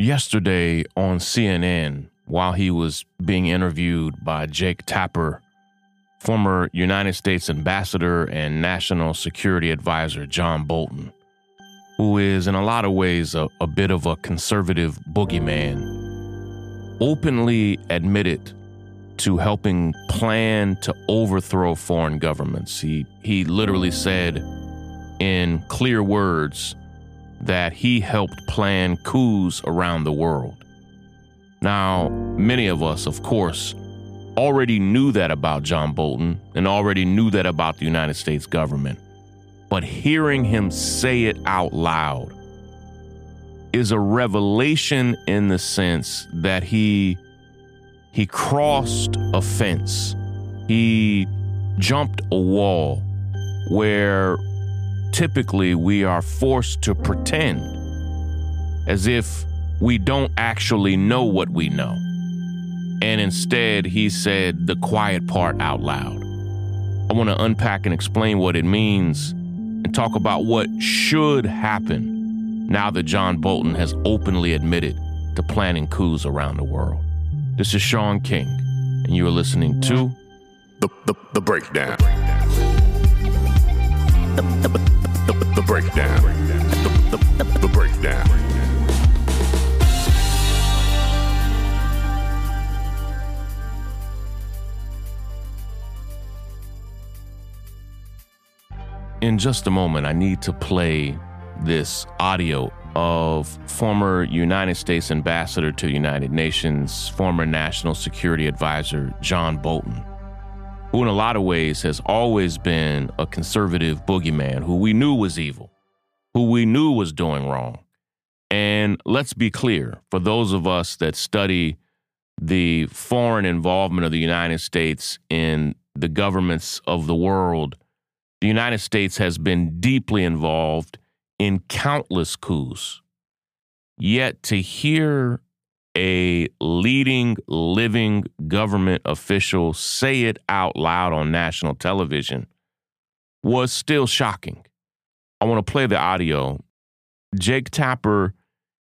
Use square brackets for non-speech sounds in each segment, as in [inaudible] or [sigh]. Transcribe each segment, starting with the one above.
yesterday on CNN while he was being interviewed by Jake Tapper, former United States Ambassador and National Security Advisor John Bolton, who is in a lot of ways a, a bit of a conservative boogeyman, openly admitted to helping plan to overthrow foreign governments. He, he literally said in clear words that he helped plan coups around the world. Now, many of us, of course, already knew that about John Bolton and already knew that about the United States government. But hearing him say it out loud is a revelation in the sense that he he crossed a fence. He jumped a wall where typically we are forced to pretend as if we don't actually know what we know. And instead, he said the quiet part out loud. I want to unpack and explain what it means and talk about what should happen now that John Bolton has openly admitted to planning coups around the world. This is Shaun King, and you are listening to The, the, the breakdown. The, the, the, the breakdown. The, the, the breakdown. In just a moment, I need to play this audio of former United States Ambassador to the United Nations, former National Security Advisor John Bolton, who, in a lot of ways, has always been a conservative boogeyman who we knew was evil, who we knew was doing wrong. And let's be clear for those of us that study the foreign involvement of the United States in the governments of the world the United States has been deeply involved in countless coups. Yet to hear a leading living government official say it out loud on national television was still shocking. I want to play the audio. Jake Tapper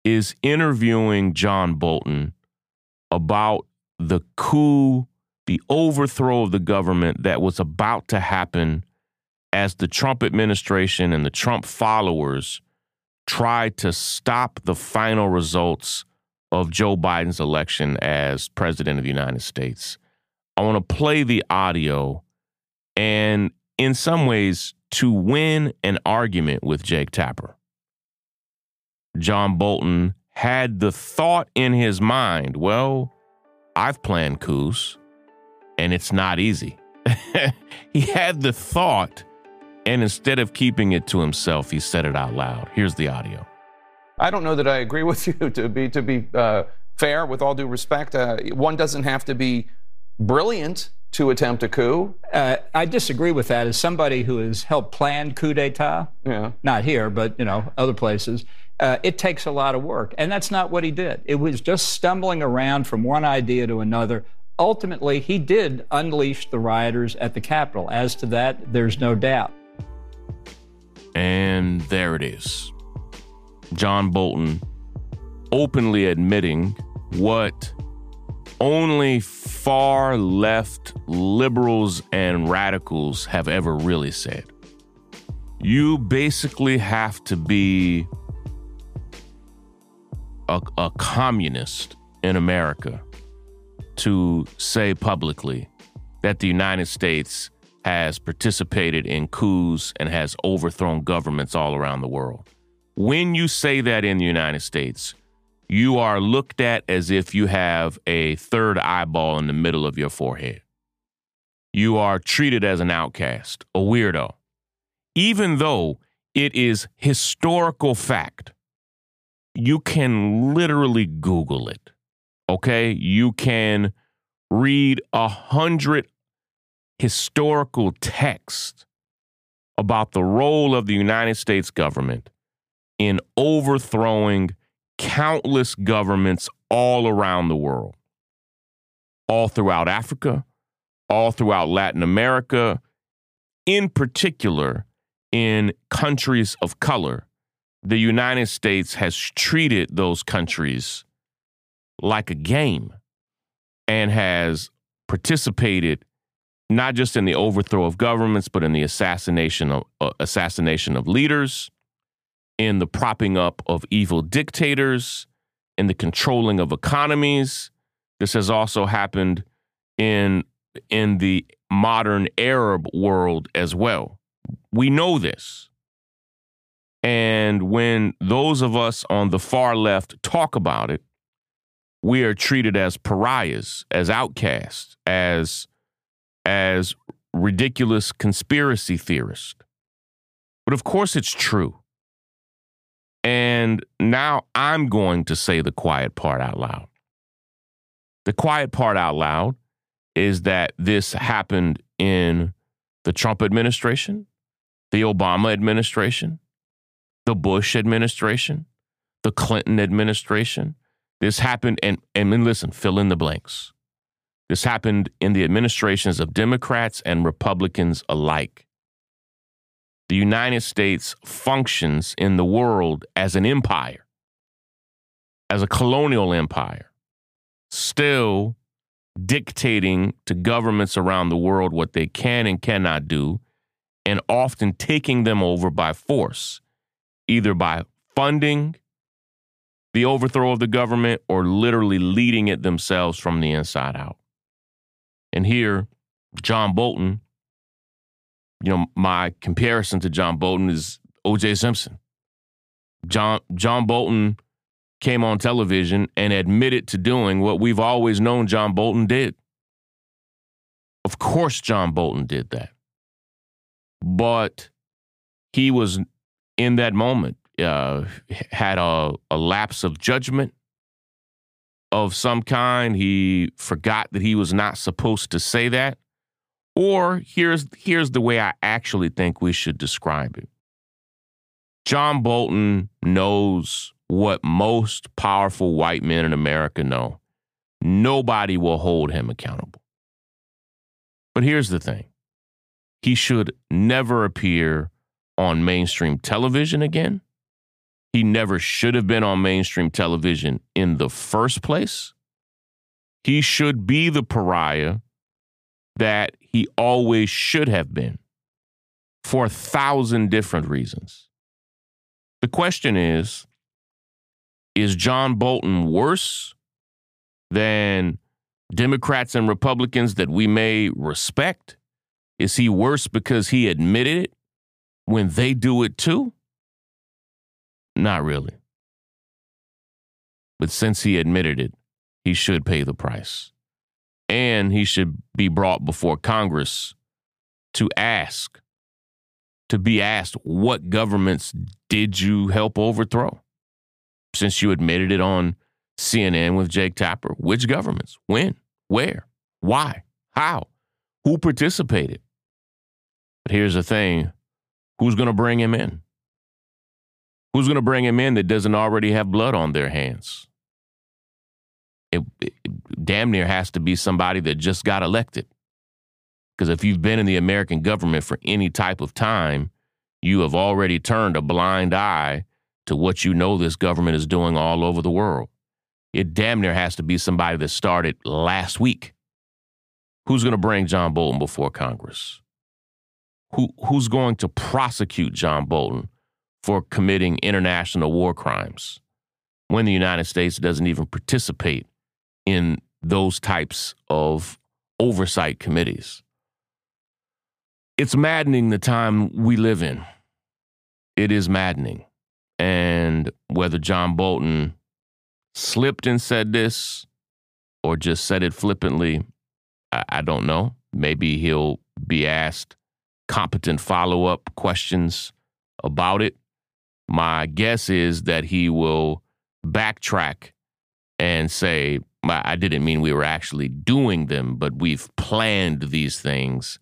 is interviewing John Bolton about the coup, the overthrow of the government that was about to happen as the Trump administration and the Trump followers tried to stop the final results of Joe Biden's election as president of the United States. I want to play the audio and, in some ways, to win an argument with Jake Tapper. John Bolton had the thought in his mind well, I've planned coups, and it's not easy. [laughs] he had the thought and instead of keeping it to himself, he said it out loud. Here's the audio. I don't know that I agree [laughs] with you. To be to be uh, fair, with all due respect, uh, one doesn't have to be brilliant to attempt a coup. Uh, I disagree with that. As somebody who has helped plan coup d'état, Yeah. not here, but you know other places, uh, it takes a lot of work, and that's not what he did. It was just stumbling around from one idea to another. Ultimately, he did unleash the rioters at the Capitol. As to that, there's no doubt. And there it is. John Bolton openly admitting what only far left liberals and radicals have ever really said. You basically have to be a, a communist in America to say publicly that the United States has participated in coups and has overthrown governments all around the world. When you say that in the United States, you are looked at as if you have a third eyeball in the middle of your forehead. You are treated as an outcast, a weirdo, even though it is historical fact. You can literally Google it. Okay. You can read a hundred historical texts about the role of the United States government in overthrowing countless governments all around the world, all throughout Africa, all throughout Latin America, in particular in countries of color. The United States has treated those countries like a game and has participated not just in the overthrow of governments, but in the assassination of uh, assassination of leaders, in the propping up of evil dictators, in the controlling of economies. This has also happened in in the modern Arab world as well. We know this. And when those of us on the far left talk about it, we are treated as pariahs, as outcasts, as as ridiculous conspiracy theorists. But of course it's true. And now I'm going to say the quiet part out loud. The quiet part out loud is that this happened in the Trump administration, the Obama administration, the Bush administration, the Clinton administration. This happened, and, and listen, fill in the blanks. This happened in the administrations of Democrats and Republicans alike. The United States functions in the world as an empire, as a colonial empire, still dictating to governments around the world what they can and cannot do, and often taking them over by force, either by funding the overthrow of the government or literally leading it themselves from the inside out. And here, John Bolton, you know, my comparison to John Bolton is O.J. Simpson. John John Bolton came on television and admitted to doing what we've always known John Bolton did. Of course, John Bolton did that. But he was in that moment, uh, had a, a lapse of judgment of some kind. He forgot that he was not supposed to say that. Or here's here's the way I actually think we should describe it. John Bolton knows what most powerful white men in America know. Nobody will hold him accountable. But here's the thing he should never appear on mainstream television again. He never should have been on mainstream television in the first place. He should be the pariah that he always should have been for a thousand different reasons. The question is is John Bolton worse than Democrats and Republicans that we may respect? Is he worse because he admitted it when they do it too? Not really. But since he admitted it, he should pay the price. And he should be brought before Congress to ask, to be asked, what governments did you help overthrow? since you admitted it on CNN with Jake Tapper. Which governments? When? Where? Why? How? Who participated? But here's the thing who's going to bring him in? Who's going to bring him in that doesn't already have blood on their hands? It, it, damn near has to be somebody that just got elected. Because if you've been in the American government for any type of time, you have already turned a blind eye to what you know this government is doing all over the world. It damn near has to be somebody that started last week. Who's going to bring John Bolton before Congress? Who, who's going to prosecute John Bolton for committing international war crimes when the United States doesn't even participate in those types of oversight committees? It's maddening the time we live in. It is maddening. And whether John Bolton slipped and said this or just said it flippantly, I, I don't know. Maybe he'll be asked competent follow up questions about it. My guess is that he will backtrack and say, I didn't mean we were actually doing them, but we've planned these things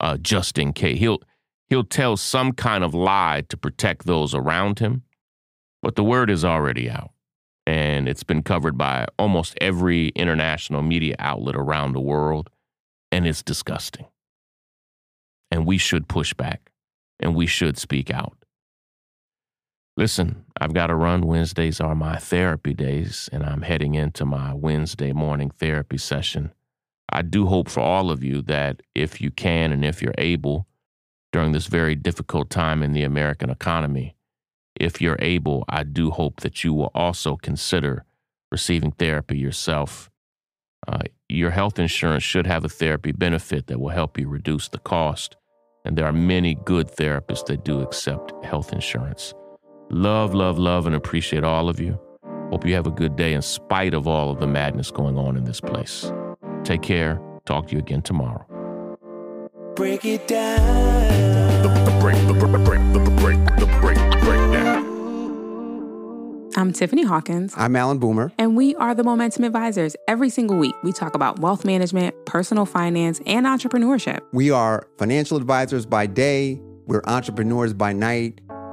uh, just in case. He'll he'll tell some kind of lie to protect those around him. But the word is already out, and it's been covered by almost every international media outlet around the world, and it's disgusting. And we should push back, and we should speak out. Listen, I've got to run. Wednesdays are my therapy days, and I'm heading into my Wednesday morning therapy session. I do hope for all of you that if you can and if you're able, during this very difficult time in the American economy, if you're able, I do hope that you will also consider receiving therapy yourself. Uh, your health insurance should have a therapy benefit that will help you reduce the cost. And there are many good therapists that do accept health insurance. Love, love, love, and appreciate all of you. Hope you have a good day in spite of all of the madness going on in this place. Take care. Talk to you again tomorrow. Break it down. The, the break, the, the break, the, the break, the break, breakdown. I'm Tiffany Hawkins, I'm Alan Boomer. and we are the Momentum Advisors. Every single week, we talk about wealth management, personal finance, and entrepreneurship. We are financial advisors by day, we're entrepreneurs by night.